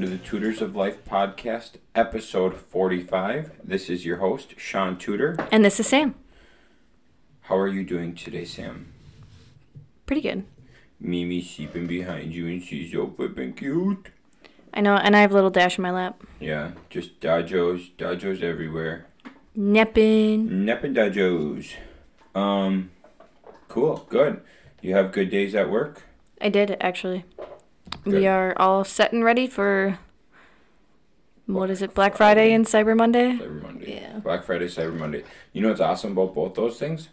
Welcome to the Tutors of Life podcast, episode 45. This is your host, Shaun Tudor. And this is Sam. How are you doing today, Sam? Pretty good. Mimi sleeping behind you and she's so flipping cute. I know, and I have a little dash in my lap. Yeah, just dojos, dojos everywhere. Neppin. Neppin dojos. Um, cool, good. You have good days at work? I did, actually. Good. We are all set and ready for. What is it? Black Friday and Cyber Monday? Cyber Monday. Yeah. Black Friday, Cyber Monday. You know what's awesome about both those things?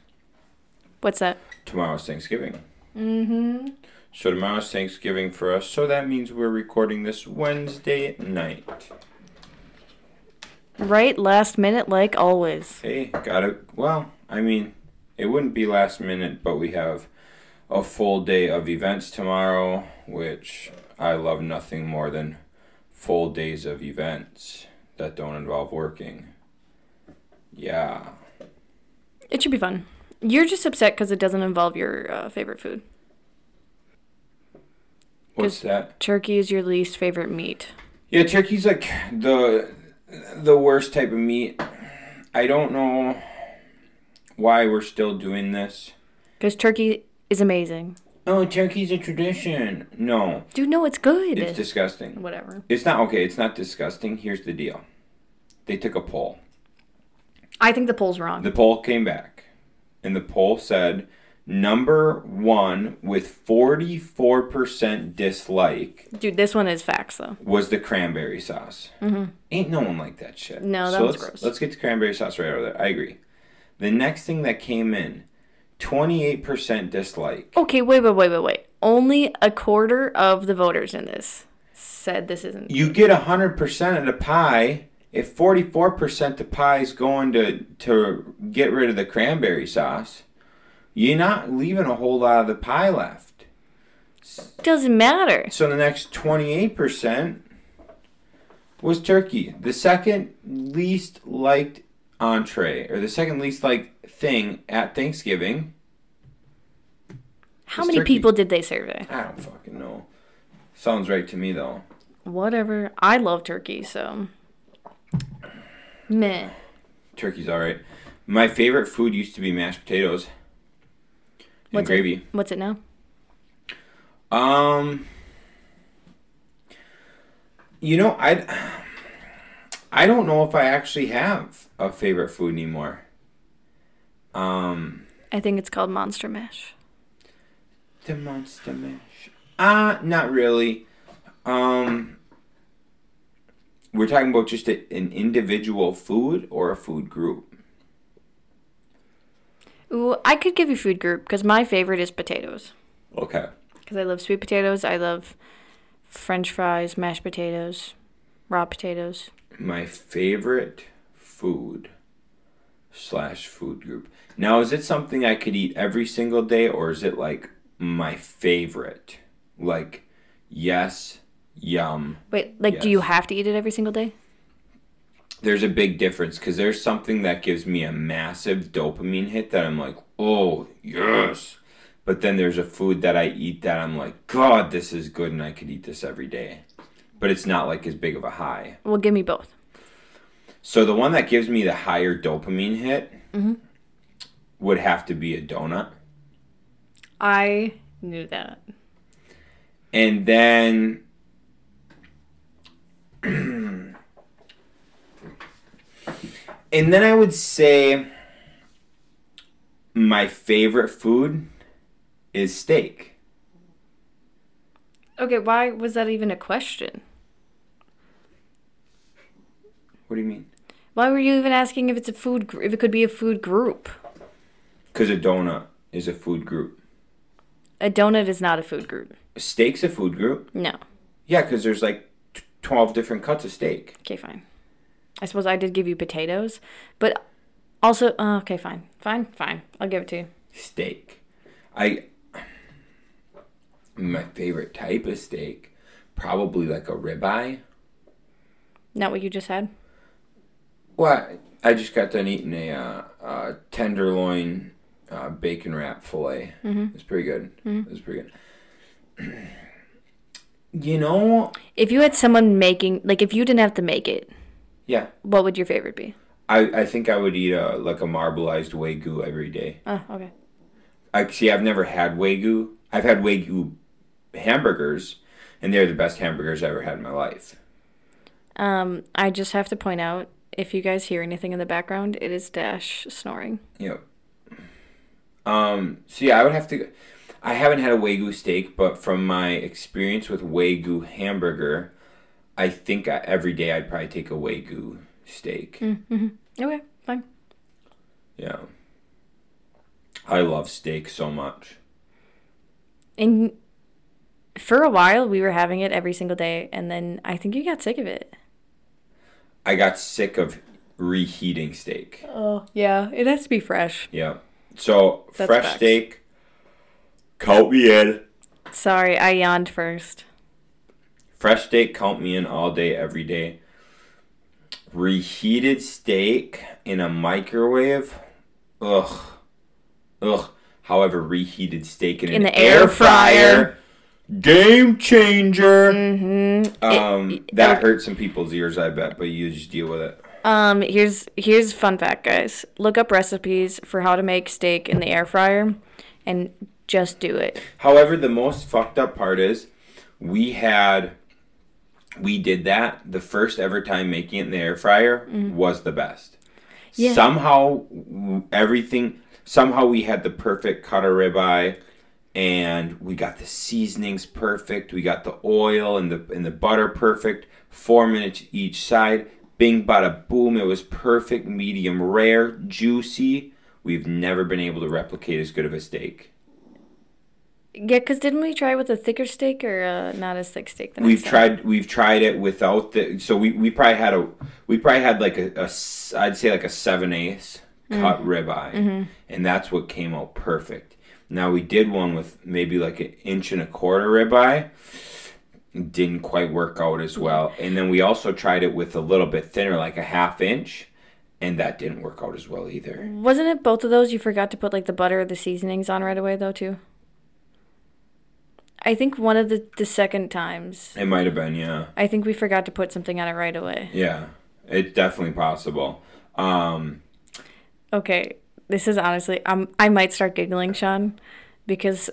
What's that? Tomorrow's Thanksgiving. Mm hmm. So tomorrow's Thanksgiving for us, so that means we're recording this Wednesday night. Right? Last minute, like always. Hey, got it. Well, I mean, it wouldn't be last minute, but we have a full day of events tomorrow, which I love nothing more than full days of events that don't involve working. Yeah. It should be fun. You're just upset because it doesn't involve your uh, favorite food. What's that? Turkey is your least favorite meat. Yeah, turkey's like the the worst type of meat. I don't know why we're still doing this. Because turkey is amazing. Oh, turkey's a tradition. No, Dude, no, it's good. it's disgusting. Whatever. It's not okay. It's not disgusting. Here's the deal. They took a poll. I think the poll's wrong. The poll came back, and the poll said number one with 44% dislike Dude, this one is facts, though. was the cranberry sauce. Mm-hmm. Ain't no one like that shit. No, that so one's let's, gross. Let's get the cranberry sauce right over there. I agree. The next thing that came in, 28% dislike. Okay, wait, wait, wait, wait, wait. Only a quarter of the voters in this said this isn't. You get 100% of the pie. If 44% of the pie is going to, to get rid of the cranberry sauce, you're not leaving a whole lot of the pie left. Doesn't matter. So the next 28% was turkey. The second least liked entree, or the second least liked thing at Thanksgiving. How many turkey. people did they survey? I don't fucking know. Sounds right to me though. Whatever. I love turkey, so. Meh. Turkey's alright. My favorite food used to be mashed potatoes and What's gravy. It, what's it now? Um, you know, I I don't know if I actually have a favorite food anymore. Um, I think it's called Monster Mash. the monster mash. Ah, not really. Um, we're talking about just a, an individual food or a food group. Ooh, I could give you food group because my favorite is potatoes. Okay. Because I love sweet potatoes. I love French fries, mashed potatoes, raw potatoes. My favorite food slash food group. Now, is it something I could eat every single day, or is it like my favorite? Like, yes, yum. Wait, like, do you have to eat it every single day? There's a big difference because there's something that gives me a massive dopamine hit that I'm like, oh, yes. But then there's a food that I eat that I'm like, God, this is good, and I could eat this every day. But it's not like as big of a high. Well, give me both. So the one that gives me the higher dopamine hit Mm-hmm. would have to be a donut. I knew that. And then And then I would say my favorite food is steak. Okay, why was that even a question? What do you mean? Why were you even asking if it's a food gr- if it could be a food group? Cuz a donut is a food group. A donut is not a food group. A Steak's a food group. No. Yeah, cuz there's like t- 12 different cuts of steak. Okay, fine. I suppose I did give you potatoes, but also uh, okay, fine, fine, fine. I'll give it to you. steak. I my favorite type of steak, probably like a ribeye. Not what you just had. Well, I just got done eating a uh, uh, tenderloin uh, bacon wrap fillet. It's pretty good. It's pretty good. You know, If you had someone making, like, if you didn't have to make it, yeah. what would your favorite be? I, I think I would eat a like a marbleized wagyu every day. Oh, okay. I see. I've never had wagyu. I've had wagyu hamburgers, and they're the best hamburgers I ever had in my life. Um, I just have to point out if you guys hear anything in the background, it is Dash snoring. Yep. Um. So yeah, I would have to. I haven't had a wagyu steak, but from my experience with wagyu hamburger, I think I, every day I'd probably take a wagyu steak. Okay, fine. Yeah. I love steak so much. And for a while, we were having it every single day, and then I think you got sick of it. I got sick of reheating steak. Oh, yeah. It has to be fresh. Yeah. So That's fresh facts. steak. Count me in. Sorry, I yawned first. Fresh steak, count me in all day, every day. Reheated steak in a microwave. Ugh. Ugh. However, reheated steak in, In an the air fryer. Game changer. Mm-hmm. Um, It- that it- hurt some people's ears, I bet, but you just deal with it. Um, here's here's fun fact, guys. Look up recipes for how to make steak in the air fryer, and just do it. However, the most fucked up part is we had we did that the first ever time making it in the air fryer was the best. Yeah. Somehow everything somehow we had the perfect cut of ribeye and we got the seasonings perfect. We got the oil and the and the butter perfect. 4 minutes each side. Bing bada boom, it was perfect, medium rare, juicy. We've never been able to replicate as good of a steak. Yeah, cause didn't we try with a thicker steak or uh, not as thick steak? The We've tried. We've tried it without the. So we, we probably had a. We probably had like a. a I'd say like a seven eighths cut ribeye, and that's what came out perfect. Now we did one with maybe like an inch and a quarter ribeye. Didn't quite work out as well, and then we also tried it with a little bit thinner, like a half inch, and that didn't work out as well either. Wasn't it both of those you forgot to put like the butter or the seasonings on right away though too? I think one of the the second times. It might have been, yeah. I think we forgot to put something on it right away. Yeah, it's definitely possible. Um, Okay, this is honestly um I might start giggling, Shaun, because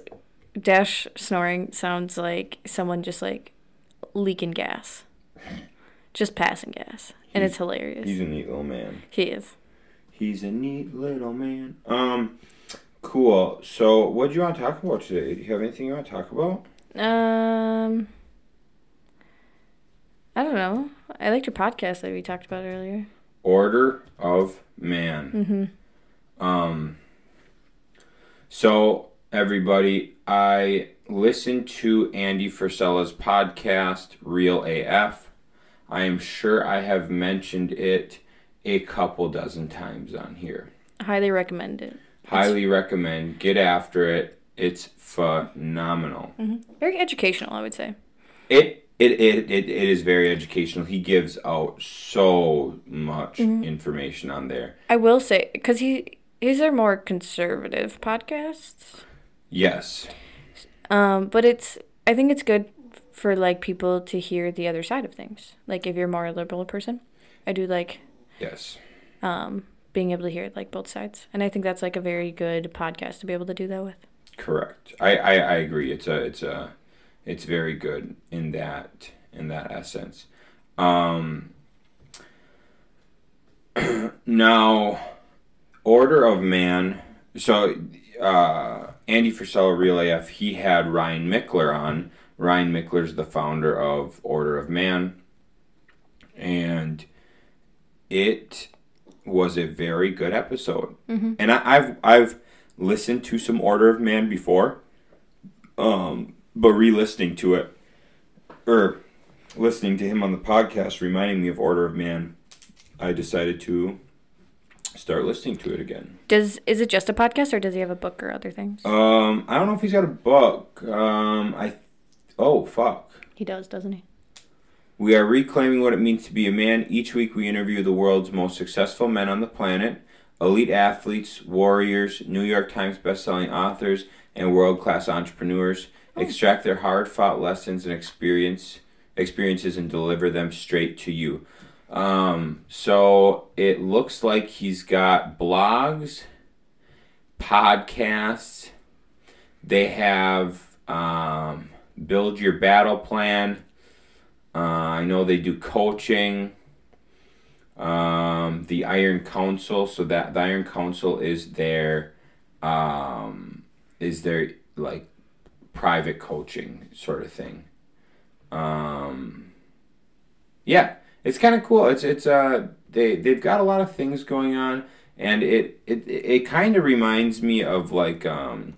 Dash snoring sounds like someone just like leaking gas. Just passing gas. And it's hilarious. he's a neat little man. He is. He's a neat little man. Um, cool. So, what do you want to talk about today? Do you have anything you want to talk about? Um I don't know. I liked your podcast that we talked about earlier. Order of Man. Mm-hmm. Um. So, everybody, I listened to Andy Frisella's podcast, Real AF. I am sure I have mentioned it a couple dozen times on here. Highly recommend it. Highly recommend. Get after it. It's phenomenal. Very educational, I would say. It it, it, it it is very educational. He gives out so much information on there. I will say because he these are more conservative podcasts. Yes. Um, but it's I think it's good for like people to hear the other side of things. Like if you're more a liberal person, I do like Yes. um being able to hear like both sides, and I think that's like a very good podcast to be able to do that with. Correct. I, I, I agree. It's a it's a it's very good in that in that essence. Um now Order of Man so uh Andy Frisella Real AF he had Ryan Michler on. Ryan Michler's the founder of Order of Man. And it was a very good episode. And I, I've I've listened to some Order of Man before, um, but re-listening to it, or listening to him on the podcast, reminding me of Order of Man, I decided to start listening to it again. Does is it just a podcast or does he have a book or other things? Um, I don't know if he's got a book. Um, I, oh fuck. he does, doesn't he? We are reclaiming what it means to be a man. Each week, we interview the world's most successful men on the planet elite athletes, warriors, New York Times bestselling authors, and world class entrepreneurs. Extract their hard fought lessons and experience experiences and deliver them straight to you. Um, so it looks like he's got blogs, podcasts. They have um, build your battle plan. Uh, I know they do coaching. Um, the Iron Council. So that the Iron Council is their um, is their like private coaching sort of thing. Um, yeah, it's kind of cool. It's it's uh they they've got a lot of things going on, and it it it kind of reminds me of like um,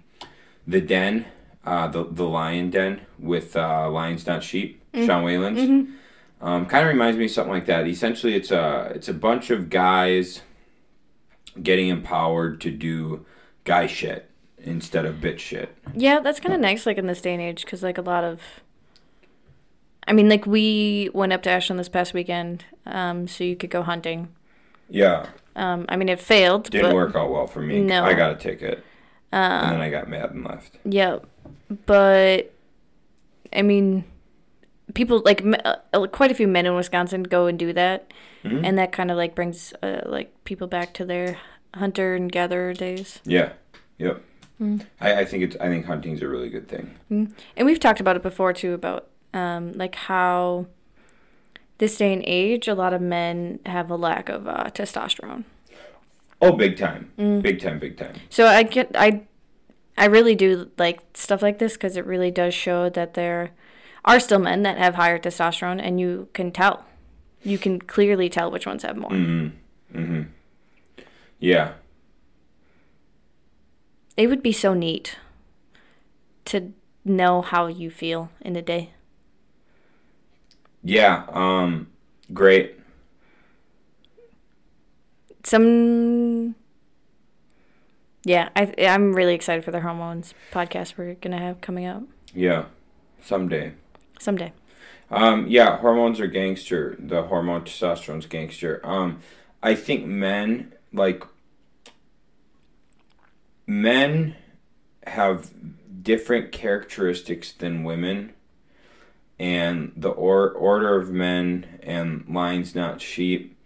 the Den, uh, the the Lion Den with uh, Lions Not Sheep, Sean Whalen's. Um, kind of reminds me of something like that. Essentially, it's a it's a bunch of guys getting empowered to do guy shit instead of bitch shit. Yeah, that's kind of nice, like in this day and age, because like a lot of, I mean, like we went up to Ashland this past weekend, um, so you could go hunting. Yeah, Um, I mean, it failed, didn't work out well for me. No. I got a ticket, Um, and then I got mad and left. yeah, but I mean, people like uh, quite a few men in Wisconsin go and do that, Mhm. and that kind of like brings uh, like people back to their hunter and gatherer days. Yeah, yep. Hmm. I, I think it's I think hunting's a really good thing. And we've talked about it before too about um, like how this day and age, a lot of men have a lack of uh, testosterone. Oh, big time, Mm. big time, big time. So I get I I really do like stuff like this because it really does show that there are still men that have higher testosterone, and you can tell. You can clearly tell which ones have more. Mm-hmm. Mm-hmm. Yeah. It would be so neat to know how you feel in a day. Yeah. Um. Great. Some. Yeah, I I'm really excited for the hormones podcast we're gonna have coming up Yeah. Someday. someday. Um, yeah, hormones are gangster. The hormone testosterone's gangster. Um, I think men like men have different characteristics than women, and the or- order of men and Lions Not Sheep,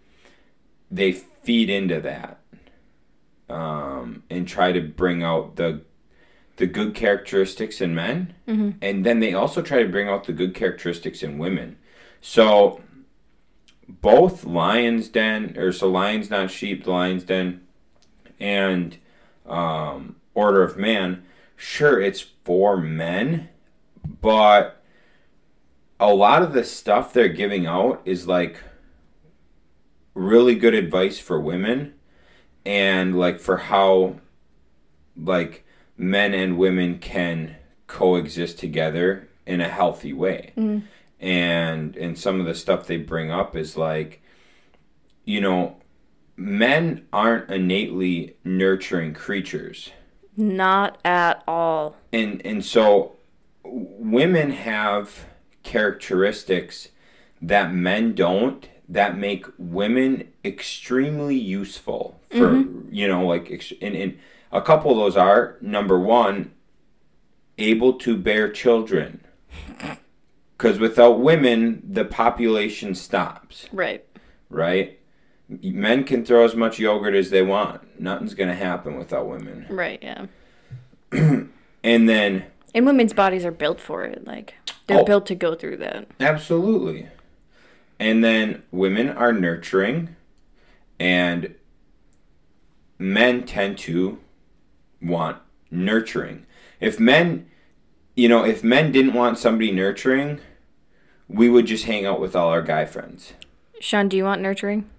they feed into that, um, and try to bring out the the good characteristics in men and then they also try to bring out the good characteristics in women. So both Lions Den or so Lions Not Sheep, the Lions Den, and um, Order of Man. Sure, it's for men, but a lot of the stuff they're giving out is like really good advice for women and like for how like men and women can coexist together in a healthy way. Mm-hmm. And and some of the stuff they bring up is like you know men aren't innately nurturing creatures. Not at all. And and so women have characteristics that men don't that make women extremely useful for mm-hmm. you know like and, and a couple of those are number one able to bear children because without women the population stops Right. right men can throw as much yogurt as they want nothing's going to happen without women Right. Yeah. and then And women's bodies are built for it. Like they're Oh. built to go through that. Absolutely. And then women are nurturing, and men tend to want nurturing. If men, you know, if men didn't want somebody nurturing, we would just hang out with all our guy friends. Shaun, do you want nurturing?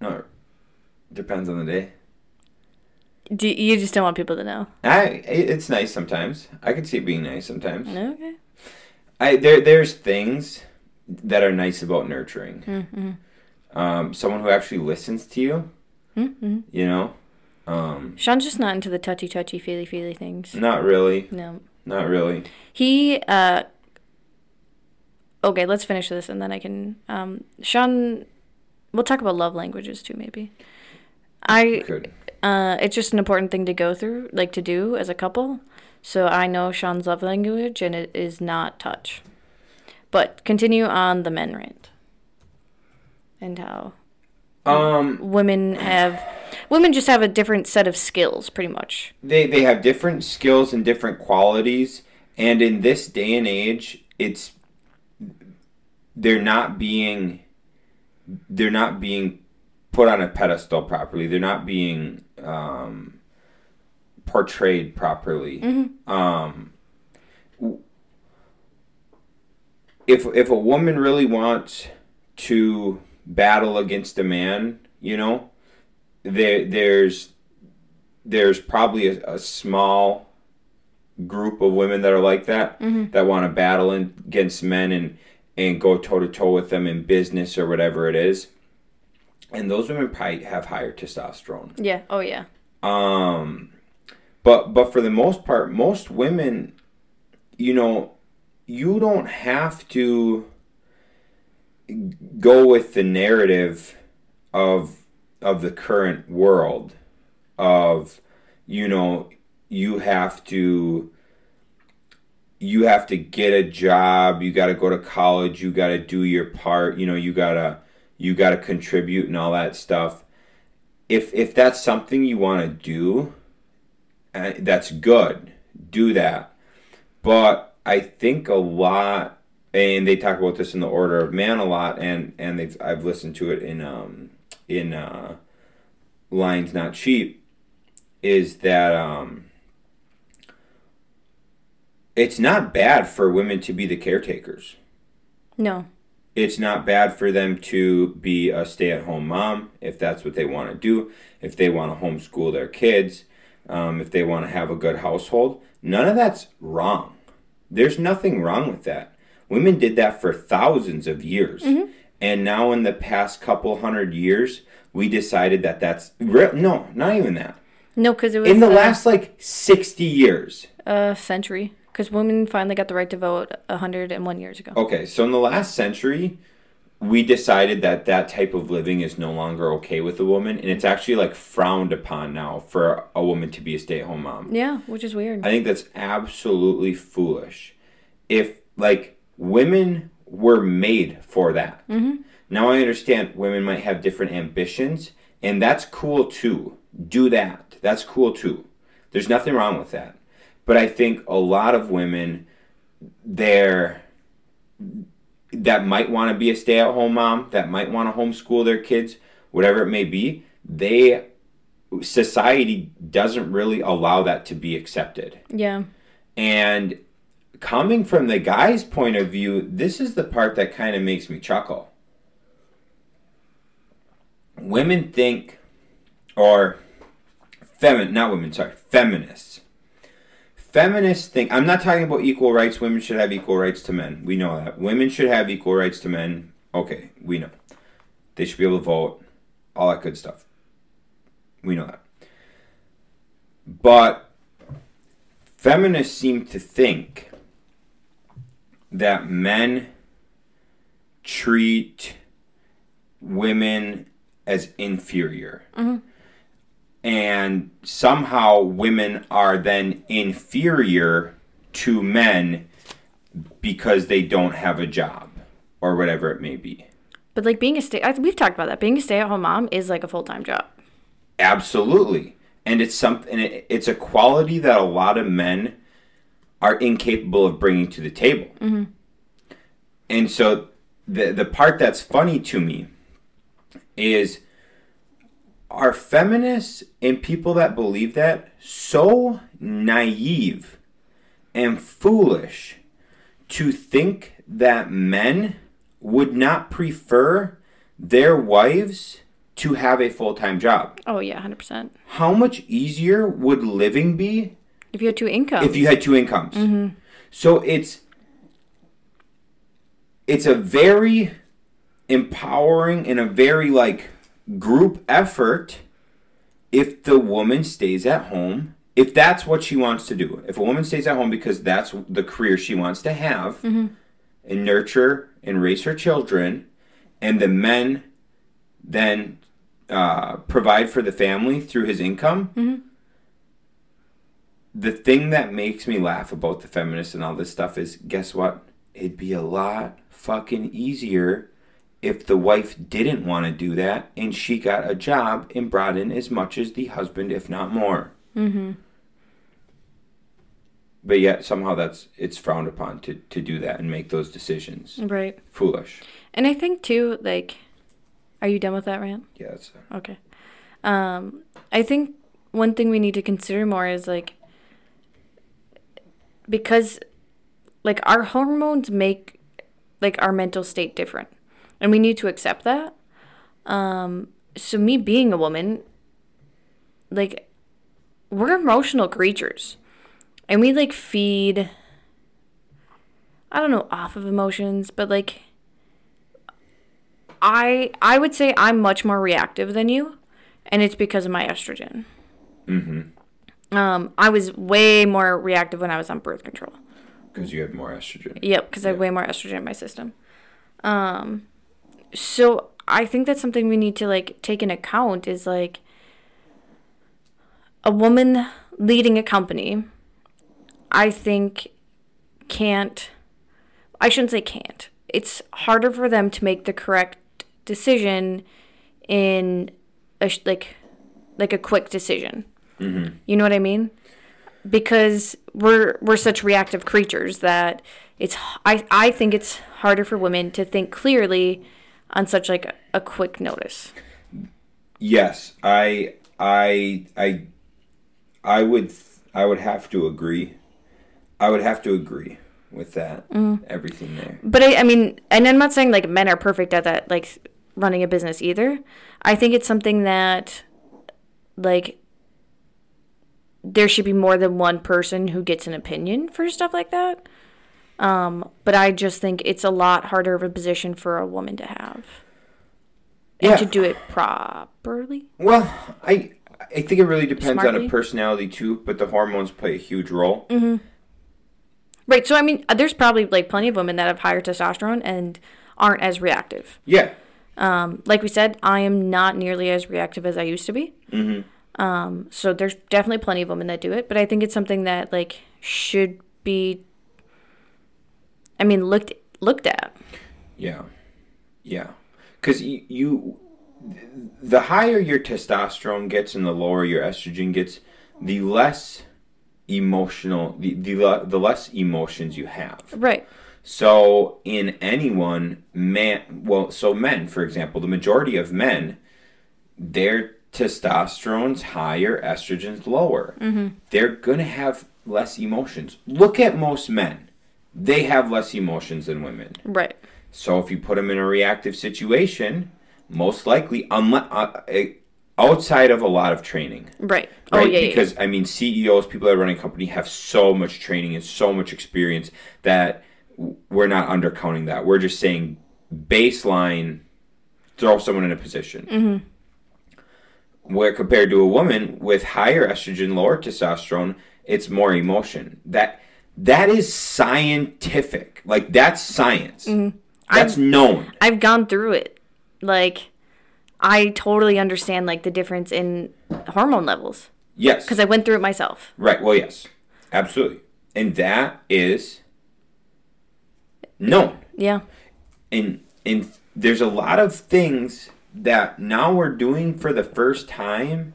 No, depends on the day. Do you just don't want people to know? I, it's nice sometimes. I can see it being nice sometimes. Okay. I there there's things that are nice about nurturing. Mm-hmm. Um, someone who actually listens to you. Mm-hmm. You know, um, Shaun's just not into the touchy, touchy, feely, feely things. not really, No. not really. He, uh, okay, let's finish this and then I can, um, Shaun, we'll talk about love languages too, maybe. I, Good. Uh, it's just an important thing to go through, like to do as a couple. So I know Shaun's love language, and it is not touch. But continue on the men rant and how Um, women have women just have a different set of skills, pretty much. they they have different skills and different qualities, and in this day and age, it's they're not being they're not being put on a pedestal properly. They're not being um, portrayed properly. Um, if if a woman really wants to battle against a man, you know, there there's there's probably a, a small group of women that are like that that want to battle in, against men and and go toe to toe with them in business or whatever it is. And those women probably have higher testosterone. Yeah. Oh yeah. Um, but but for the most part, most women, you know, you don't have to go with the narrative of of the current world of you know you have to you have to get a job you got to go to college you got to do your part you know you got to you got to contribute and all that stuff. If if that's something you want to do uh, that's good. Do that. But i think a lot and they talk about this in the order of man a lot and and they've i've listened to it in um in uh Lions Not Sheep is that um it's not bad for women to be the caretakers. No. It's not bad for them to be a stay-at-home mom if that's what they want to do. If they want to homeschool their kids um, if they want to have a good household none of that's wrong. There's nothing wrong with that. Women did that for thousands of years. And now in the past couple hundred years we decided that that's re- no not even that. No, because it was in the uh, last like 60 years. uh, century. Because women finally got the right to vote 101 years ago. Okay, so in the last century, we decided that that type of living is no longer okay with a woman, and it's actually like frowned upon now for a woman to be a stay at home mom. Yeah, which is weird. I think that's absolutely foolish. If, like, women were made for that. Mm-hmm. Now I understand women might have different ambitions, and that's cool too. Do that. That's cool too. There's nothing wrong with that. But I think a lot of women, they're that might want to be a stay-at-home mom, that might want to homeschool their kids, whatever it may be, they society doesn't really allow that to be accepted. yeah. And coming from the guy's point of view, this is the part that kind of makes me chuckle. Women think, or femin, not women, sorry, feminists. Feminists think, I'm not talking about equal rights. Women should have equal rights to men. We know that. Women should have equal rights to men. Okay, we know. They should be able to vote, all that good stuff. We know that. But feminists seem to think that men treat women as inferior. Mm-hmm. And somehow women are then inferior to men because they don't have a job or whatever it may be. But like being a stay, we've talked about that. Being a stay-at-home mom is like a full-time job. Absolutely. And it's something it's a quality that a lot of men are incapable of bringing to the table. Mm-hmm. And so the the part that's funny to me is are feminists and people that believe that so naive and foolish to think that men would not prefer their wives to have a full-time job. Oh yeah, hundred percent. How much easier would living be If you had two incomes. if you had two incomes. Mm-hmm. So it's it's a very empowering and a very like group effort if the woman stays at home if that's what she wants to do if a woman stays at home because that's the career she wants to have and nurture and raise her children and the men then uh, provide for the family through his income. Mm-hmm. The thing that makes me laugh about the feminists and all this stuff is guess what? It'd be a lot fucking easier if the wife didn't want to do that and she got a job and brought in as much as the husband, if not more. Mm-hmm. But yet somehow that's it's frowned upon to, to do that and make those decisions. Right. Foolish. And I think too, like, are you done with that rant? Yeah, that's Okay. Um, I think one thing we need to consider more is like because like our hormones make like our mental state different. And we need to accept that. Um, so me being a woman, like we're emotional creatures. And we like feed I don't know off of emotions, but like I I would say I'm much more reactive than you, and it's because of my estrogen. Mm-hmm. Um, I was way more reactive when I was on birth control. Because you had more estrogen. Yep, because I have Yeah. way more estrogen in my system. Um, so I think that's something we need to like take in account is like a woman leading a company. I think can't. I shouldn't say can't. It's harder for them to make the correct decision in a sh- like like a quick decision. Mm-hmm. You know what I mean? Because we're we're such reactive creatures that it's I I think it's harder for women to think clearly on such like a, quick notice. Yes, I, I, I, I would, I would have to agree. I would have to agree with that. Mm. Everything there. But I I mean, and I'm not saying like men are perfect at that like running a business either. I think it's something that like there should be more than one person who gets an opinion for stuff like that. Um, but I just think it's a lot harder of a position for a woman to have. And Yeah. to do it properly. Well, I, I think it really depends on a personality too, but the hormones play a huge role. Right. So I mean, uh, there's probably like plenty of women that have higher testosterone and aren't as reactive. Yeah. Um, like we said, I am not nearly as reactive as I used to be. Mm-hmm. Um, so there's definitely plenty of women that do it, but I think it's something that like should be. I mean, looked looked at. Yeah. Yeah. Because you, you, the higher your testosterone gets and the lower your estrogen gets, the less emotional, the, the, the less emotions you have. Right. So in anyone, man, well, so men, for example, the majority of men, their testosterone's higher, estrogen's lower. Mm-hmm. They're gonna have less emotions. Look at most men; they have less emotions than women. Right. So if you put them in a reactive situation, most likely, unless uh, eh, outside of a lot of training, Right. right? Oh yeah. yeah, because I mean, CEOs, people that run a company, have so much training and so much experience that we're not undercounting that. We're just saying baseline, throw someone in a position. Mm-hmm. Where compared to a woman with higher estrogen, lower testosterone, it's more emotion. That that is scientific. Like that's science. Mm-hmm. That's known. I've gone through it. Like, I totally understand like the difference in hormone levels Yes. because I went through it myself. Right. Well, yes, absolutely, and that is known. Yeah. And and there's a lot of things that now we're doing for the first time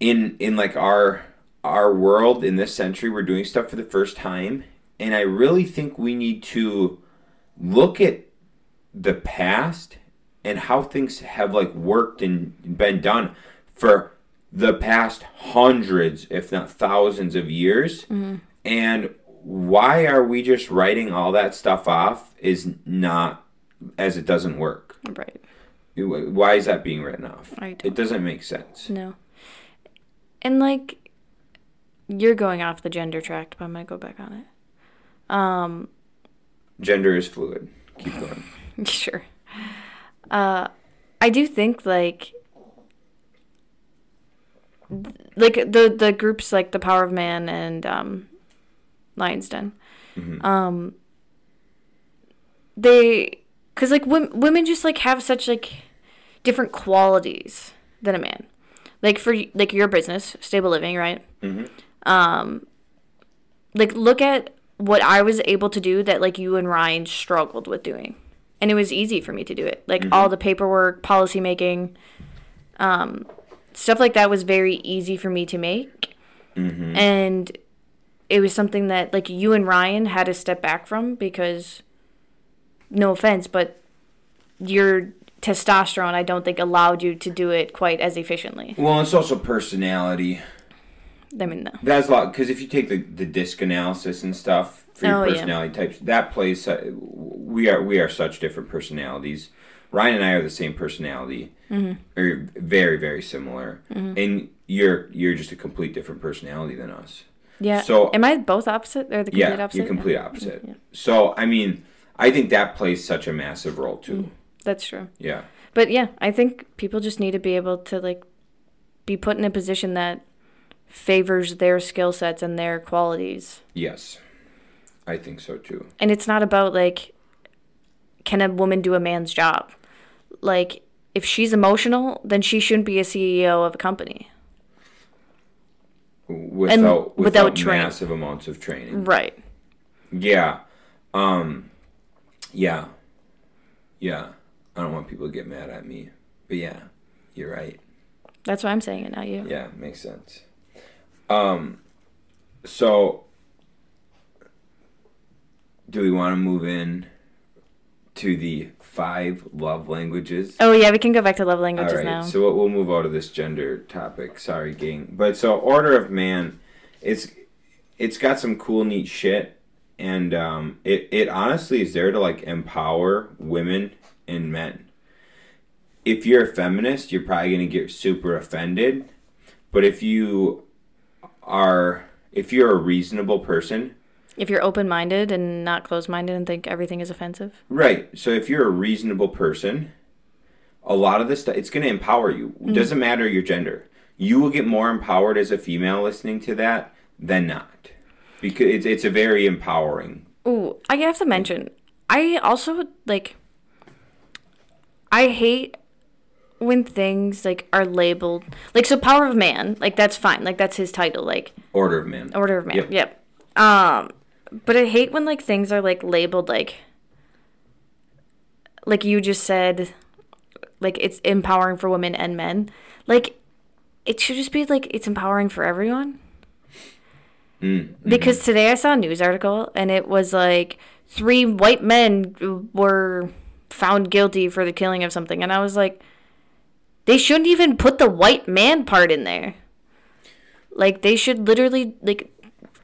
in in like our our world in this century. We're doing stuff for the first time, and I really think we need to look at the past and how things have like worked and been done for the past hundreds if not thousands of years mm-hmm. and why are we just writing all that stuff off is not as it doesn't work Right. why is that being written off I don't it doesn't make sense No. And like you're going off the gender tract, but I'm gonna go back on it. Um, gender is fluid keep going sure. Uh, I do think like th- like the the groups like the Power of Man and um, Lions Den. Mhm. Um, they, cause like women women just like have such like different qualities than a man. Like for like your business, stable living, right? Mhm. Um, like look at what I was able to do that like you and Ryan struggled with doing, and it was easy for me to do it. Like all the paperwork, policy making, um, stuff like that was very easy for me to make, and it was something that like you and Ryan had to step back from because, no offense, but your testosterone I don't think allowed you to do it quite as efficiently. Well, it's also personality. I mean, no. That's a lot because if you take the, the DISC analysis and stuff for your Oh, yeah. personality types, that plays. Uh, we are we are such different personalities. Ryan and I are the same personality, Mm-hmm. or very very similar, and you're you're just a complete different personality than us. Yeah. So- am I both opposite or the complete yeah, opposite? you're complete opposite. Yeah. So I mean, I think that plays such a massive role too. That's true. Yeah. But yeah, I think people just need to be able to like be put in a position that favors their skill sets and their qualities. Yes, I think so too. And it's not about like can a woman do a man's job? Like if she's emotional, then she shouldn't be a CEO of a company. Without without, without massive amounts of training. Right. Yeah. Um yeah. Yeah. I don't want people to get mad at me. But yeah, you're right. That's why I'm saying it, not you. Yeah, makes sense. Um so do we want to move in to the five love languages? Oh yeah, we can go back to love languages right, now. so we'll- we'll move out of this gender topic. Sorry, gang. But so order of man, it's it's got some cool, neat shit, and um, it it honestly is there to like empower women and men. If you're a feminist, you're probably gonna get super offended, but if you are if you're a reasonable person, if you're open minded and not closed minded and think everything is offensive. Right. So if you're a reasonable person, a lot of this stuff it's going to empower you. It doesn't matter your gender. You will get more empowered as a female listening to that than not. Because it's it's a very empowering. Ooh, I have to mention, I also like. I hate when things like are labeled like so. Power of Man, like that's fine, like that's his title, like Order of man. Order of Man. Yep. Yep. Um, but I hate when like things are like labeled like. Like you just said, like it's empowering for women and men. Like, it should just be like it's empowering for everyone. Mm, Because today I saw a news article and it was like three white men were found guilty for the killing of something. And I was like, they shouldn't even put the white man part in there. Like, they should literally, like,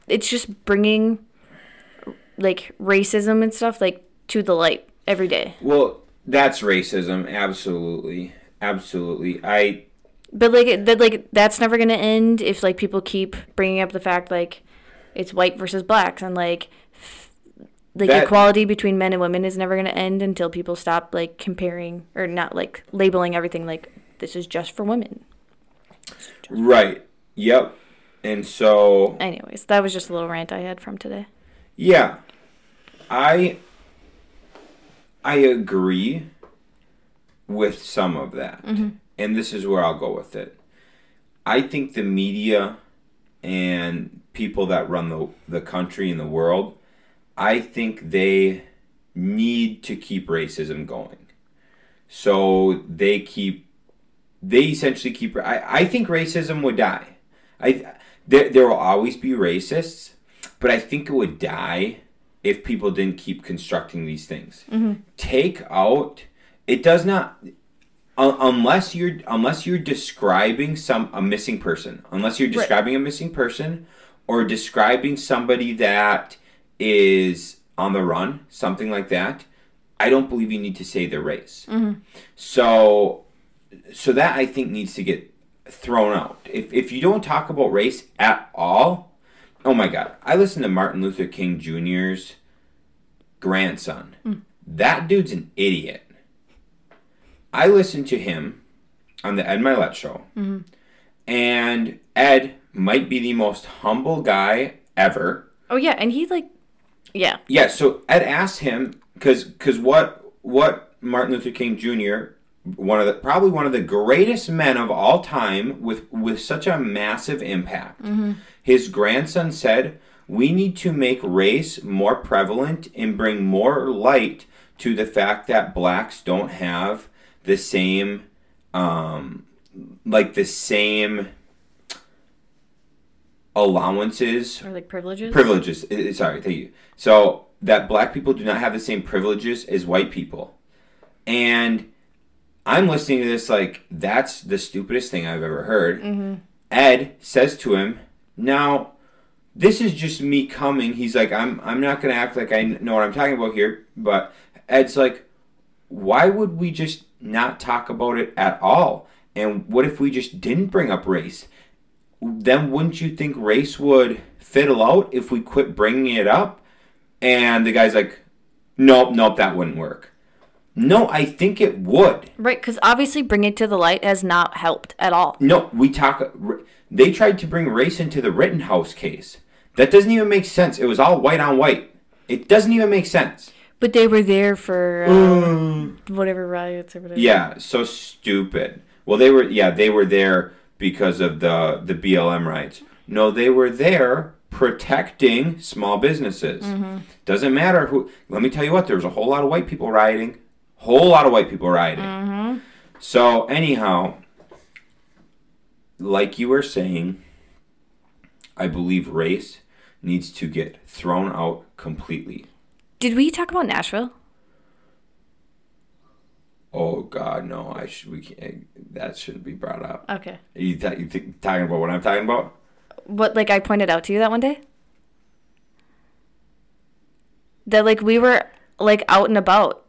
it's just bringing, like, racism and stuff, like, to the light every day. Well, that's racism. Absolutely. Absolutely. I But like that, like that's never gonna end if like people keep bringing up the fact like it's white versus blacks and like like That- equality between men and women is never gonna end until people stop like comparing or not like labeling everything like this is just for women. right. Yep. And so Anyways, that was just a little rant I had from today. Yeah. I I agree with some of that. Mm-hmm. And this is where I'll go with it. I think the media and people that run the the country and the world, I think they need to keep racism going. So they keep they essentially keep I, I think racism would die. I there, there will always be racists, but I think it would die if people didn't keep constructing these things. Mm-hmm. Take out it does not un- unless you're unless you're describing some a missing person, unless you're describing a missing person or describing somebody that is on the run, something like that, I don't believe you need to say their race. Mm-hmm. So so that I think needs to get thrown out. If if you don't talk about race at all, oh my god. I listened to Martin Luther King Jr.'s grandson. Hmm. That dude's an idiot. I listened to him on the Ed Mylett show. Mm-hmm. And Ed might be the most humble guy ever. Oh yeah, and he like yeah. Yeah, so Ed asked him because because what what Martin Luther King Jr. one of the probably one of the greatest men of all time with with such a massive impact. His grandson said, "We need to make race more prevalent and bring more light to the fact that blacks don't have the same um like the same allowances Or like privileges. privileges. Sorry, thank you. So that black people do not have the same privileges as white people, and I'm listening to this like that's the stupidest thing I've ever heard. Mm-hmm. Ed says to him, "Now, this is just me coming." He's like, "I'm I'm not gonna act like I know what I'm talking about here," but Ed's like, "Why would we just not talk about it at all? And what if we just didn't bring up race?" then wouldn't you think race would fiddle out if we quit bringing it up? And the guy's like, nope, nope, that wouldn't work. No, I think it would. Right, because obviously bringing it to the light has not helped at all. No, we talk. They tried to bring race into the Rittenhouse case. That doesn't even make sense. It was all white on white. It doesn't even make sense. But they were there for uh, whatever riots or whatever. Yeah, so stupid. Well, they were. Yeah, they were there because of the the BLM rights. No, they were there protecting small businesses. Doesn't matter who. Let me tell you what. There was a whole lot of white people rioting. Whole lot of white people rioting. Mm-hmm. So anyhow, like you were saying, I believe race needs to get thrown out completely. Did we talk about Nashville? Oh God, no! I should. We can't. Eh, that shouldn't be brought up. Okay. Are you, th- you th- talking about what I'm talking about? What like I pointed out to you that one day? That like we were like out and about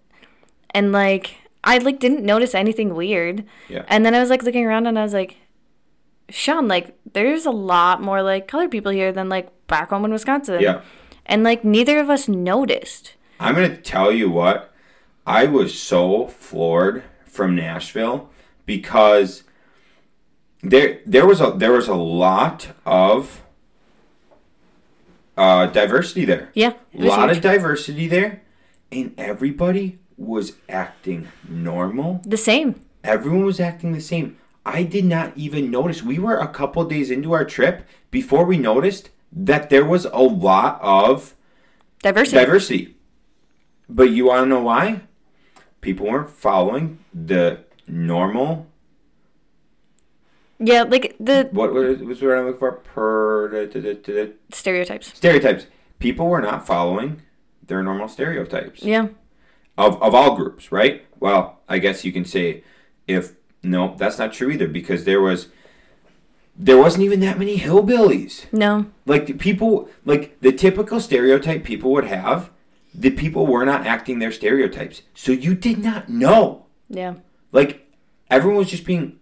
and like I like didn't notice anything weird. Yeah. And then I was like looking around and I was like Sean, like there's a lot more like colored people here than like back home in Wisconsin. Yeah. And like neither of us noticed. I'm gonna tell you what. I was so floored from Nashville because there there was a there was a lot of uh, diversity there. Yeah. A lot huge. of diversity there, and everybody was acting normal. the same. Everyone was acting the same. I did not even notice. We were a couple days into our trip before we noticed that there was a lot of Diversity. diversity. But you want to know why? People weren't following the normal. yeah, like the What was was what I'm looking for? Per da- da- da- da- da- stereotypes. stereotypes. People were not following their normal stereotypes Yeah. Of of all groups, right? Well, I guess you can say if no, that's not true either because there was there wasn't even that many hillbillies. No. like the people like the typical stereotype people would have the people were not acting their stereotypes so you did not know Yeah. like everyone was just being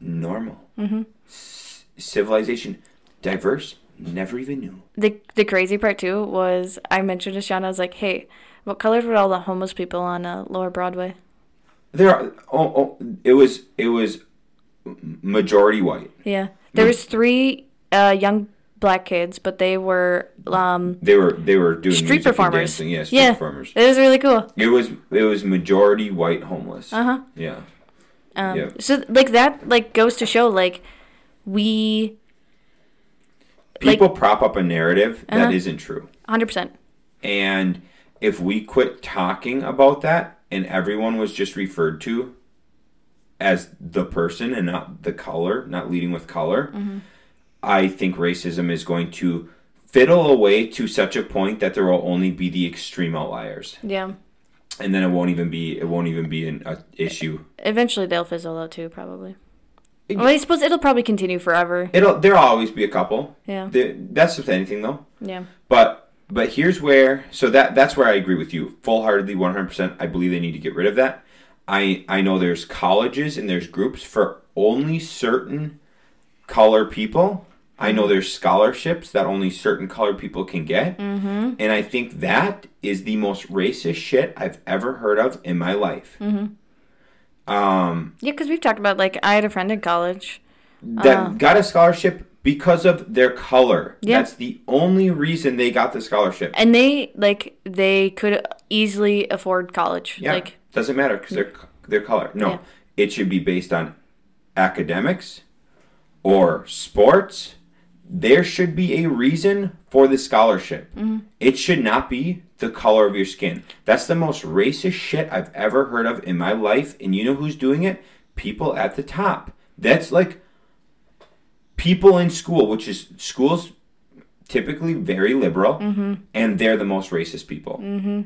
normal mm-hmm. C- civilization diverse never even knew The the crazy part too was I mentioned to Sean, I was like, hey, what colors were all the homeless people on uh, Lower Broadway? there are oh, oh it was it was majority white Yeah. There was three uh, young black kids, but they were um, they were they were doing street performers. dancing. yeah street yeah. performers It was really cool. it was it was majority white homeless Uh huh. yeah Um, Yeah. So like that like goes to show like we Like- people prop up a narrative that Uh-huh. isn't true hundred percent. And if we quit talking about that and everyone was just referred to as the person and not the color, not leading with color, mm-hmm. I think racism is going to fiddle away to such a point that there will only be the extreme outliers. Yeah. And then it won't even be it won't even be an a issue. Eventually they'll fizzle out too, probably. Well, I suppose it'll probably continue forever. It'll there'll always be a couple. Yeah. There- That's with anything though. Yeah. But but here's where so that that's where I agree with you full heartedly, one hundred percent. I believe they need to get rid of that. I I know there's colleges and there's groups for only certain color people. I know there's scholarships that only certain colored people can get, mm-hmm. and I think that is the most racist shit I've ever heard of in my life. Um, Yeah, because we've talked about like I had a friend in college. that got a scholarship because of their color. Yeah. That's the only reason they got the scholarship. And they like they could easily afford college. Yeah, Like doesn't matter because they're their color. No, Yeah. it should be based on academics or sports. There should be a reason for the scholarship. Mm-hmm. It should not be the color of your skin. That's the most racist shit I've ever heard of in my life. And you know who's doing it? People at the top. That's like people in school, which is schools typically very liberal, and they're the most racist people.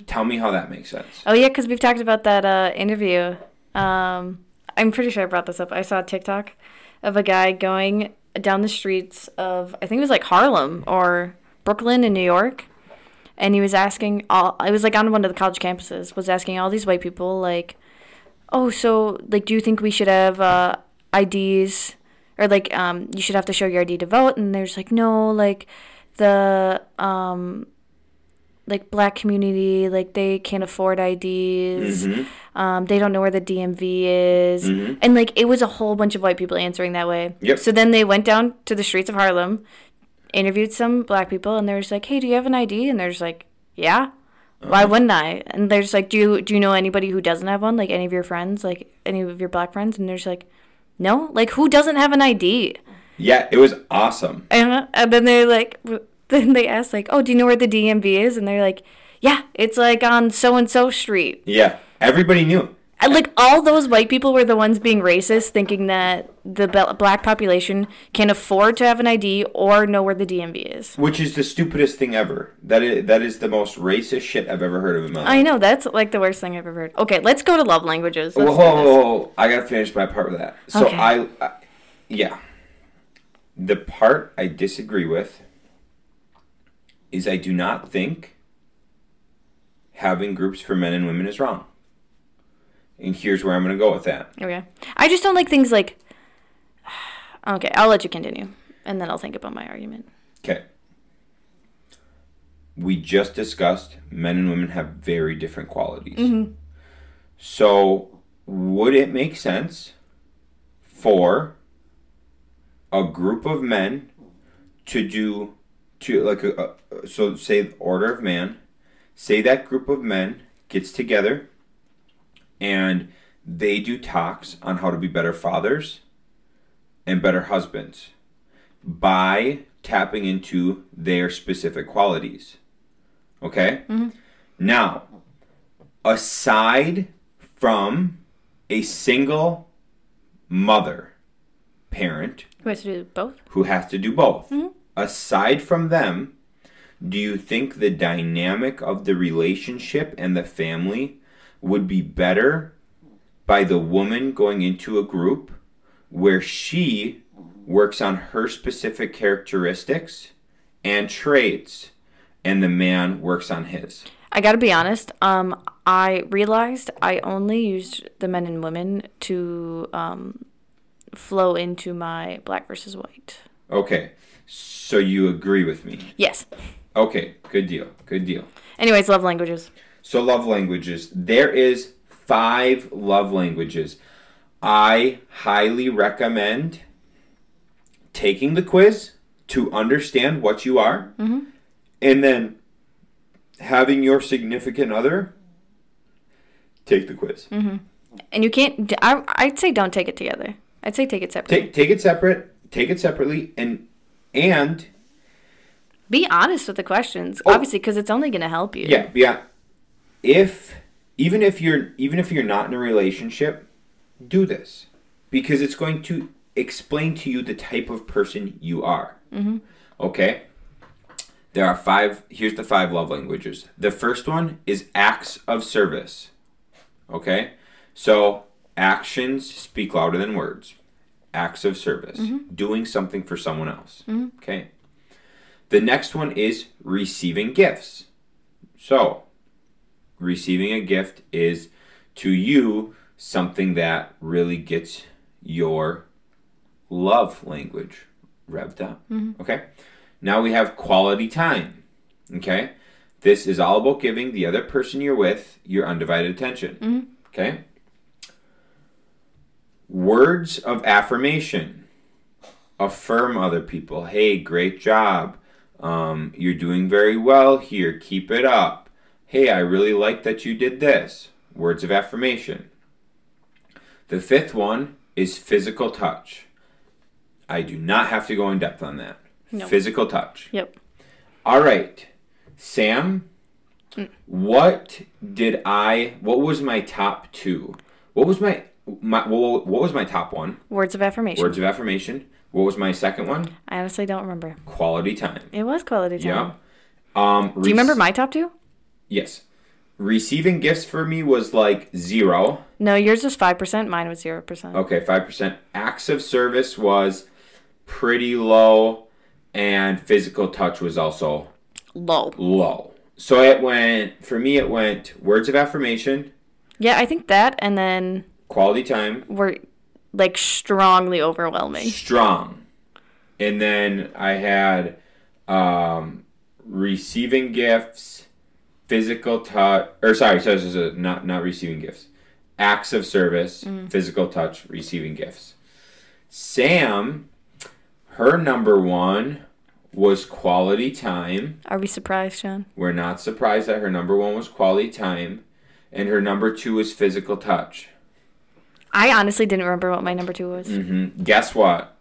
Tell me how that makes sense. Oh yeah, because we've talked about that uh, interview. Um, I'm pretty sure I brought this up. I saw a TikTok of a guy going down the streets of I think it was like Harlem or Brooklyn in New York, and he was asking all. I was like on one of the college campuses. Was asking all these white people like, "Oh, so like, do you think we should have uh, IDs or like um, you should have to show your ID to vote?" And there's like, "No, like the um." like black community like they can't afford IDs um, they don't know where the DMV is. And like it was a whole bunch of white people answering that way. Yep. so then they went down to the streets of Harlem interviewed some black people and they're just like hey do you have an ID and they're just like yeah. Why wouldn't I? And they're just like do you do you know anybody who doesn't have one? Like any of your friends? Like any of your black friends? And they're just like no like who doesn't have an ID Yeah, it was awesome. and, and then they're like, then they ask like, oh, do you know where the DMV is? And they're like, yeah, it's like on so and so street. Yeah, everybody knew. Like all those white people were the ones being racist, thinking that the be- black population can afford to have an ID or know where the DMV is. Which is the stupidest thing ever. That is that is the most racist shit I've ever heard of in my life. I know that's like the worst thing I've ever heard. Okay, let's go to love languages. Whoa, Let's whoa, whoa, whoa, I gotta finish my part with that. So Okay. I, I, yeah, the part I disagree with is I do not think having groups for men and women is wrong. And here's where I'm gonna go with that. Okay, I just don't like things like. Okay, I'll let you continue, and then I'll think about my argument. Okay. We just discussed men and women have very different qualities. Hmm. So, would it make sense for a group of men to do to like a, a so say order of man, say that group of men gets together and they do talks on how to be better fathers and better husbands by tapping into their specific qualities. Okay? Mm-hmm. Now, aside from a single mother parent Who has to do both? who has to do both, mm-hmm. aside from them, do you think the dynamic of the relationship and the family would be better by the woman going into a group where she works on her specific characteristics and traits and the man works on his? I gotta be honest. Um, I realized I only used the men and women to um, flow into my black versus white. Okay, so you agree with me. Yes. Okay, good deal, good deal. Anyways, love languages. So love languages. There is five love languages. I highly recommend taking the quiz to understand what you are, mm-hmm. and then having your significant other take the quiz. Mm-hmm. And you can't. I, I'd say don't take it together. I'd say take it separately. Take take it separate. Take it separately, and and Be honest with the questions, Oh. obviously, because it's only gonna help you. Yeah, yeah. If even if you're even if you're not in a relationship, do this because it's going to explain to you the type of person you are. Mm-hmm. Okay. There are five. Here's the five love languages. The first one is acts of service. Okay. So actions speak louder than words. Acts of service, doing something for someone else. Okay. The next one is receiving gifts. So, receiving a gift is to you something that really gets your love language revved up. Okay? Now we have quality time. Okay? This is all about giving the other person you're with your undivided attention. Okay? Words of affirmation. Affirm other people. Hey, great job. Um, you're doing very well here. Keep it up. Hey, I really like that you did this. Words of affirmation. The fifth one is physical touch. I do not have to go in depth on that. No. Physical touch. Yep. All right. Sam, what did I what was my top 2? What was my my what what was my top one? Words of affirmation. Words of affirmation. What was my second one? I honestly don't remember. Quality time. It was quality time. Yeah. Um Do you remember my top two? Yes. Receiving gifts for me was like 0. No, yours was five percent. Mine was zero percent. Okay, 5%. Acts of service was pretty low and physical touch was also Low. low. So it went for me it went words of affirmation, Yeah, I think that, and then quality time, were like strongly overwhelming. strong. And then I had um, receiving gifts, physical touch, or sorry, sorry, sorry, sorry, not not receiving gifts, acts of service, physical touch, receiving gifts. Sam, her number one was quality time. Are we surprised, Sean? We're not surprised that her number one was quality time, and her number two was physical touch. I honestly didn't remember what my number two was Mm-hmm. Guess what?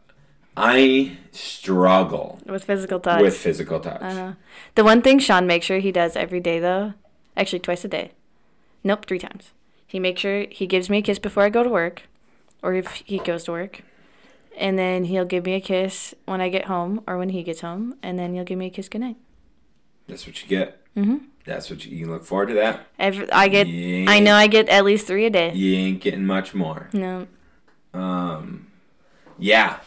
I struggle with physical touch. with physical touch. Uh-huh. The one thing Sean makes sure he does every day, though, actually twice a day. Nope, three times. He makes sure he gives me a kiss before I go to work, or if he goes to work, and then he'll give me a kiss when I get home or when he gets home, and then he'll give me a kiss goodnight. That's what you get. Mhm. That's what you, you can look forward to. That Every, I get, I know I get at least three a day. you ain't getting much more. No, Um, yeah.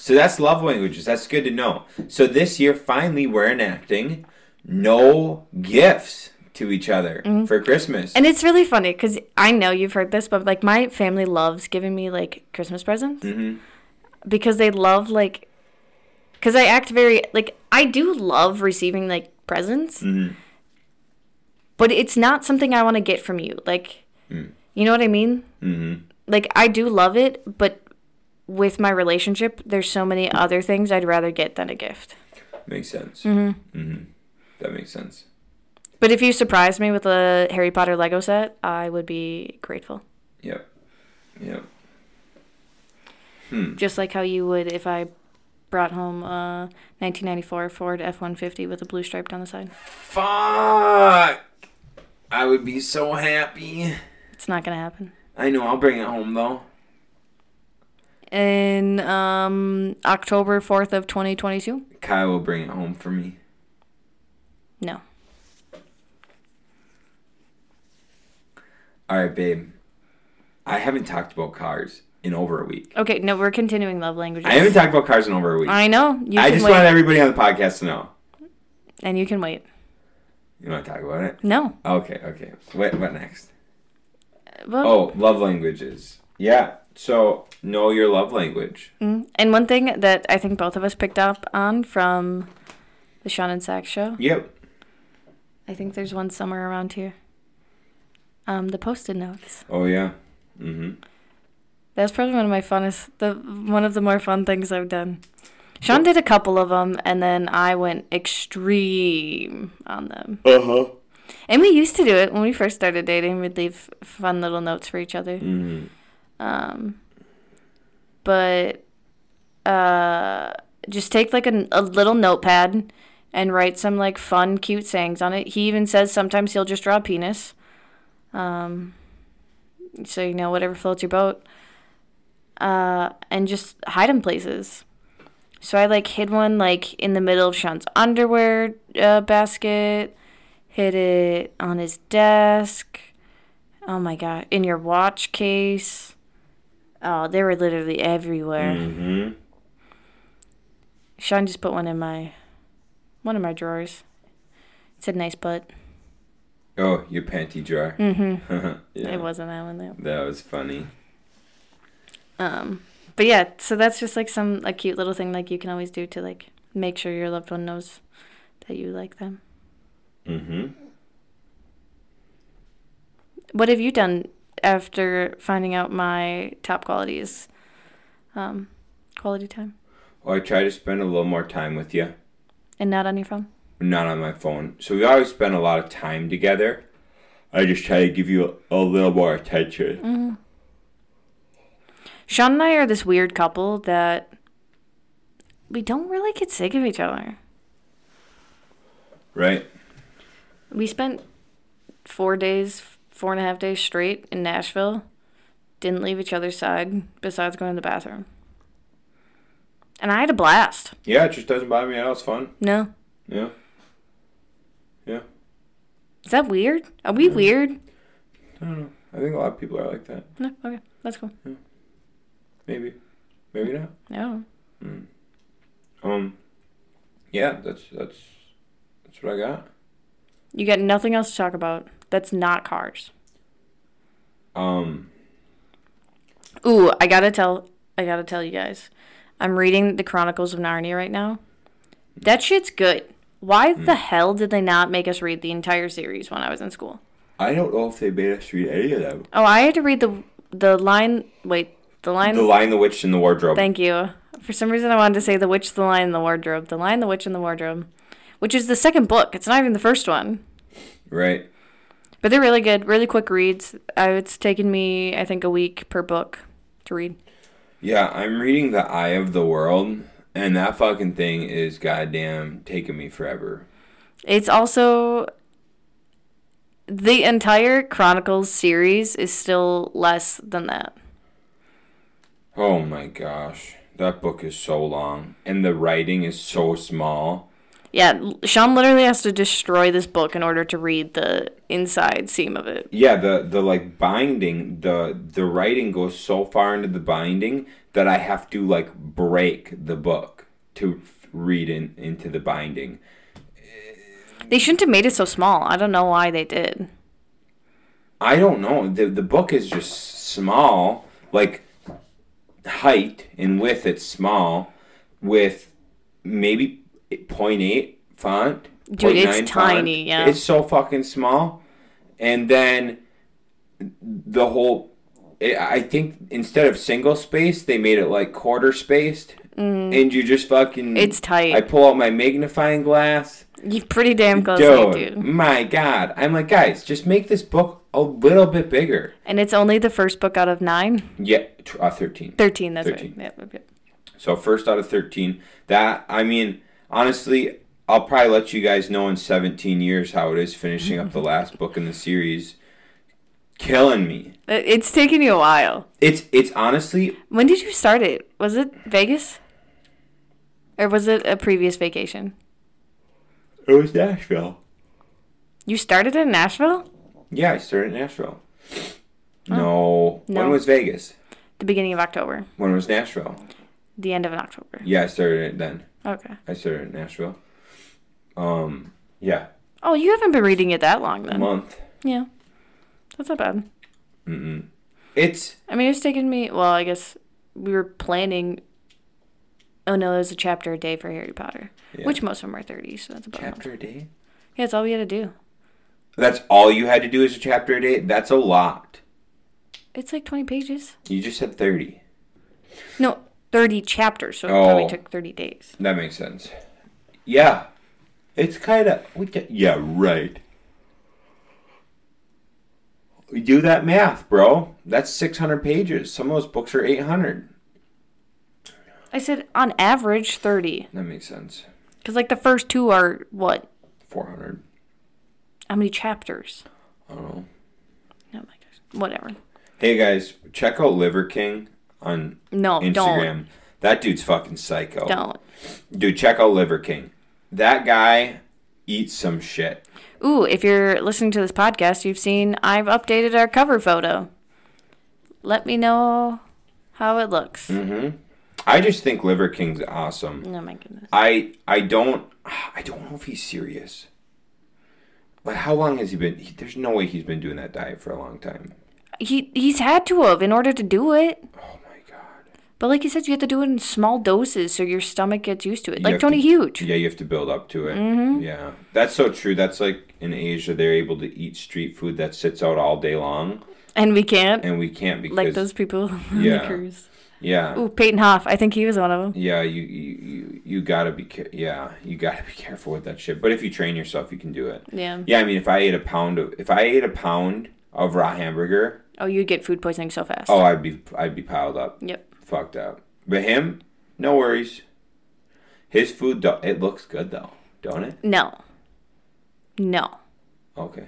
So that's love languages. That's good to know. So this year, finally, we're enacting no gifts to each other for Christmas. Mm-hmm. and it's really funny because I know you've heard this, but like my family loves giving me like Christmas presents hmm because they love like, because I act very like I do love receiving like presents. hmm but it's not something I want to get from you. Like, you know what I mean? hmm Like, I do love it, but with my relationship, there's so many other things I'd rather get than a gift. Makes sense. hmm That makes sense. But if you surprised me with a Harry Potter Lego set, I would be grateful. Yep. Yep. Hmm. Just like how you would if I brought home a 1994 Ford F 150 with a blue stripe down the side. Fuck! I would be so happy. It's not to happen. I know. I'll bring it home though. In um, October 4th of 2022? Kyle will bring it home for me. No. All right, babe. I haven't talked about cars in over a week. Okay, no, we're continuing love languages. I haven't talked about cars in over a week. I know. You I just wait. want everybody on the podcast to know. And you can wait. You want to talk about it? No. Okay, okay. What what next? Well, Oh, love languages. Yeah. So know your love language. mm. and one thing that I think both of us picked up on from the Sean and Sax show, Yep. I think there's one somewhere around here. Um, the post-it notes. Oh yeah. Mm-hmm. That's probably one of my funnest, the one of the more fun things I've done. Sean did a couple of them, and then I went extreme on them. Uh huh. And we used to do it when we first started dating. We'd leave fun little notes for each other. Mm-hmm. Um, but uh, just take like a, a little notepad and write some like fun, cute sayings on it. He even says sometimes he'll just draw a penis. Um, so you know whatever floats your boat. Uh, and just hide them places. So I like hid one like in the middle of Sean's underwear uh, basket. Hid it on his desk. Oh my god! In your watch case. Oh, they were literally everywhere. Mm-hmm. Sean just put one in my one of my drawers. It said nice butt. Oh, your panty drawer. Mm-hmm. yeah. It wasn't that one though. That was funny. Um but yeah, so that's just like some a cute little thing like you can always do to like make sure your loved one knows that you like them. Mm-hmm. What have you done after finding out my top qualities? Um quality time. Well, I try to spend a little more time with you. And not on your phone? not on my phone. So we always spend a lot of time together. I just try to give you a, a little more attention. Sean and I are this weird couple that we don't really get sick of each other. Right. We spent four days, four and a half days straight in Nashville. Didn't leave each other's side besides going to the bathroom. And I had a blast. Yeah, it just doesn't bother me at all. It's fun. No. Yeah. Yeah. Is that weird? Are we weird? I don't know. I think a lot of people are like that. No. Okay. That's cool. Yeah. Maybe. Maybe not. No. Um. Yeah, that's that's that's what I got. You got nothing else to talk about that's not cars. Um. Ooh, I gotta tell I gotta tell you guys. I'm reading the Chronicles of Narnia right now. That shit's good. Why the hell did they not make us read the entire series when I was in school? I don't know if they made us read any of them. Oh, I had to read the the lion. Wait, the lion. The Lion, the Witch, and the Wardrobe. Thank you. For some reason, I wanted to say the Witch, the Lion, the Wardrobe. The Lion, the Witch, and the Wardrobe, which is the second book. It's not even the first one. right. But they're really good, really quick reads. Uh, it's taken me, I think, a week per book to read. Yeah, I'm reading The Eye of the World, and that fucking thing is goddamn taking me forever. It's also the entire Chronicles series is still less than that. Oh my gosh. That book is so long, and the writing is so small. Yeah, Sean literally has to destroy this book in order to read the inside seam of it. Yeah, the the like binding, the the writing goes so far into the binding that I have to like break the book to read in, into the binding. They shouldn't have made it so small. I don't know why they did. I don't know. The the book is just small, like height and width it's small with maybe 0.8 font. Dude, it's 0.9 tiny, yeah. It's so fucking small. And then the whole I I think instead of single space, they made it like quarter spaced. And you just fucking Mm. It's tight. I pull out my magnifying glass. You're pretty damn close, Dude, dude. my god. I'm like, guys, just make this book a little bit bigger. And it's only the first book out of nine? Yeah, uh, 13. 13, that's 13. right. Yep, yep. So first out of 13. That, I mean, honestly, I'll probably let you guys know in 17 years how it is finishing up the last book in the series. Killing me. It's taken you a while. It's it's honestly When did you start it? Was it Vegas? Or was it a previous vacation? it was Nashville. You started in Nashville? Yeah, I started in Nashville. No. No. When was Vegas? The beginning of October. When was Nashville? The end of October. Yeah, I started it then. Okay. I started in Nashville. Um, yeah, Oh, you haven't been reading it that long a then. month. Yeah. That's not bad. Mm-mm. It's I mean, it's taken me, well, I guess we were planning. Oh no, there's a chapter a day for Harry Potter, Yeah. which most of them are 30, so that's about chapter a day. Yeah, that's all we had to do. That's all you had to do is a chapter a day. That's a lot. It's like 20 pages. You just said thirty. No, 30 chapters, so it probably Oh. took 30 days. That makes sense. Yeah, it's kind of we get yeah right. We do that math, bro. That's six hundred pages. Some of those books are eight hundred. I said on average 30. That makes sense. Because, like, the first two are what? Four hundred. How many chapters? I don't know. Oh my gosh. Whatever. Hey guys, check out Liver King on No, Instagram. That dude's fucking psycho. don't. Don't. Dude, check out Liver King. That guy eats some shit. Ooh, if you're listening to this podcast, you've seen I've updated our cover photo. Let me know how it looks. Mm-hmm. I just think Liver King's awesome. Oh my goodness. I I don't I don't know if he's serious. But how long has he been? He, there's no way he's been doing that diet for a long time. He he's had to have in order to do it. Oh. But like you said, you have to do it in small doses so your stomach gets used to it. You Like Tony to- Huge. Yeah, you have to build up to it. Mm-hmm. Yeah, that's so true. That's like in Asia, they're able to eat street food that sits out all day long, And we can't. and we can't because like those people on Yeah. the cruise. yeah, Ooh, Peyton Hoff. I think he was one of them. yeah. You you you, you gotta be yeah you gotta be careful with that shit. But if you train yourself, you can do it. Yeah. Yeah, I mean, if I ate a pound of if I ate a pound of raw hamburger, Oh, you'd get food poisoning so fast. Oh, I'd be I'd be piled up, Yep. Fucked up. But him, no worries. His food, it looks good though, don't it? No. No. Okay.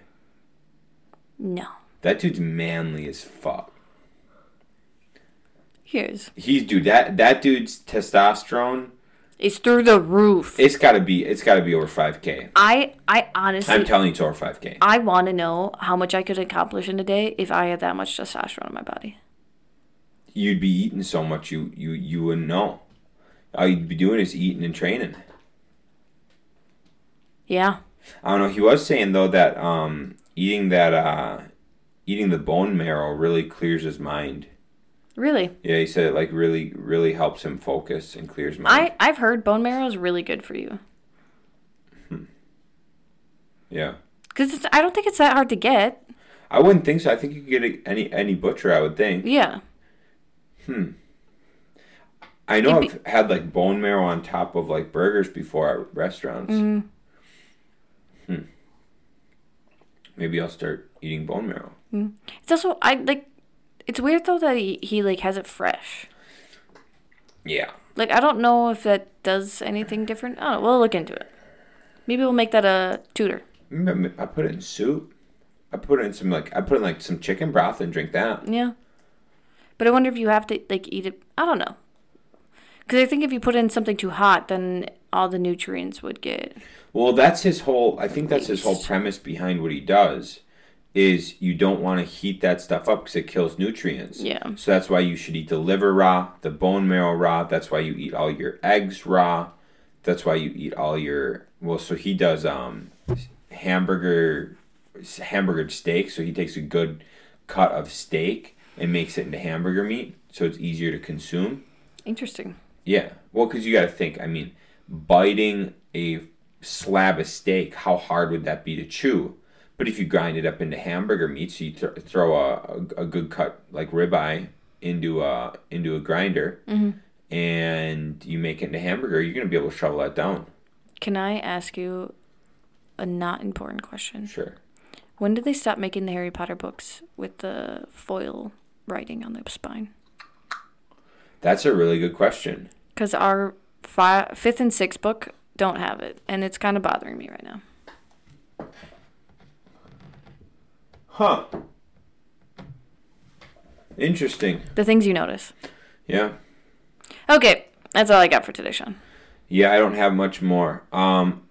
No. That dude's manly as fuck. Here's. He's dude. That that dude's testosterone. It's through the roof. It's gotta be. It's gotta be over five k. I I honestly I'm telling you, it's over five k. I want to know how much I could accomplish in a day if I had that much testosterone in my body. You'd be eating so much you you you wouldn't know. All you'd be doing is eating and training. Yeah. I don't know. He was saying though that um eating that uh eating the bone marrow really clears his mind. Really. Yeah, he said it like really really helps him focus and clears mind. I I've heard bone marrow is really good for you yeah. because I don't think it's that hard to get. I wouldn't think so. I think you could get any any butcher. I would think. Yeah. I know It'd I've had like bone marrow on top of like burgers before at restaurants. Mm. Hmm. Maybe I'll start eating bone marrow. It's also I like. It's weird though that he, he like has it fresh. Yeah. Like I don't know if that does anything different. I don't know. We'll look into it. Maybe we'll make that a tutor. I put it in soup. I put it in some like I put in like some chicken broth and drink that. Yeah. But I wonder if you have to like eat it. I don't know. Because I think if you put in something too hot, then all the nutrients would get. Well, that's his whole. I think that's his whole premise behind what he does. Is you don't want to heat that stuff up because it kills nutrients. Yeah. So that's why you should eat the liver raw, the bone marrow raw. That's why you eat all your eggs raw. That's why you eat all your. Well, so he does um, hamburger, hamburger steak. So he takes a good cut of steak and makes it into hamburger meat, so it's easier to consume. Interesting. Yeah. Well, because you got to think. I mean, biting a slab of steak, how hard would that be to chew? But if you grind it up into hamburger meat, so you th- throw a, a, a good cut like ribeye into a into a grinder, mm-hmm. and you make it into hamburger, you're gonna be able to shovel that down. Can I ask you a not important question? Sure. When did they stop making the Harry Potter books with the foil writing on the spine? That's a really good question. Because our fi- fifth and sixth book don't have it, and it's kind of bothering me right now. Huh. Interesting. The things you notice. Yeah. Okay, that's all I got for today, Sean. Yeah, I don't have much more. Um,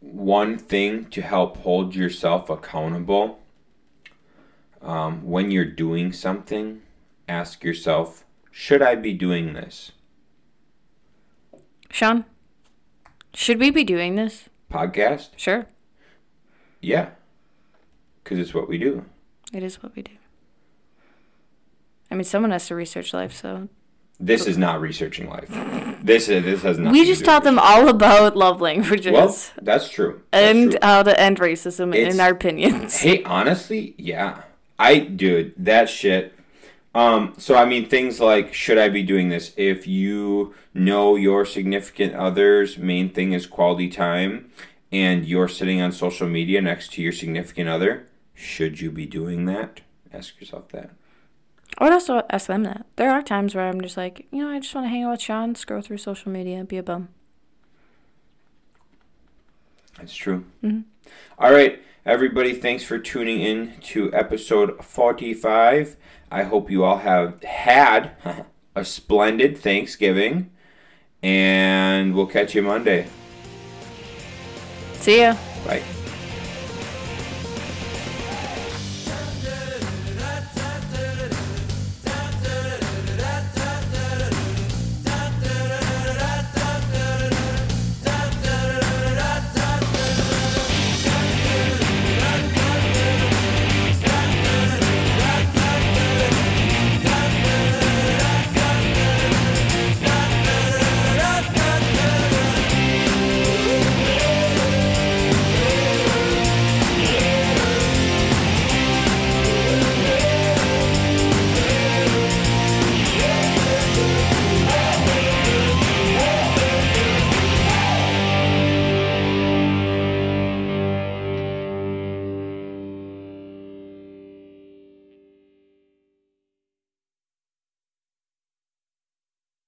one thing to help hold yourself accountable um, when you're doing something, ask yourself, should I be doing this? Sean, should we be doing this? Podcast? Sure, Yeah. Because it's what we do. it is what we do. I mean, someone has to research life, so This is not researching life. This is this has nothing. we just taught them all about love languages Well, that's true. That's and true. how to end racism It's- in our opinions. Hey, honestly, yeah. I dude, that shit. Um, so I mean things like should I be doing this? If you know your significant other's main thing is quality time and you're sitting on social media next to your significant other, should you be doing that? Ask yourself that. I would also ask them that. There are times where I'm just like, you know, I just want to hang out with Sean, scroll through social media, be a bum. That's true. Mhm. All right, everybody, thanks for tuning in to episode 45. I hope you all have had a splendid Thanksgiving, and we'll catch you Monday. See ya. Bye.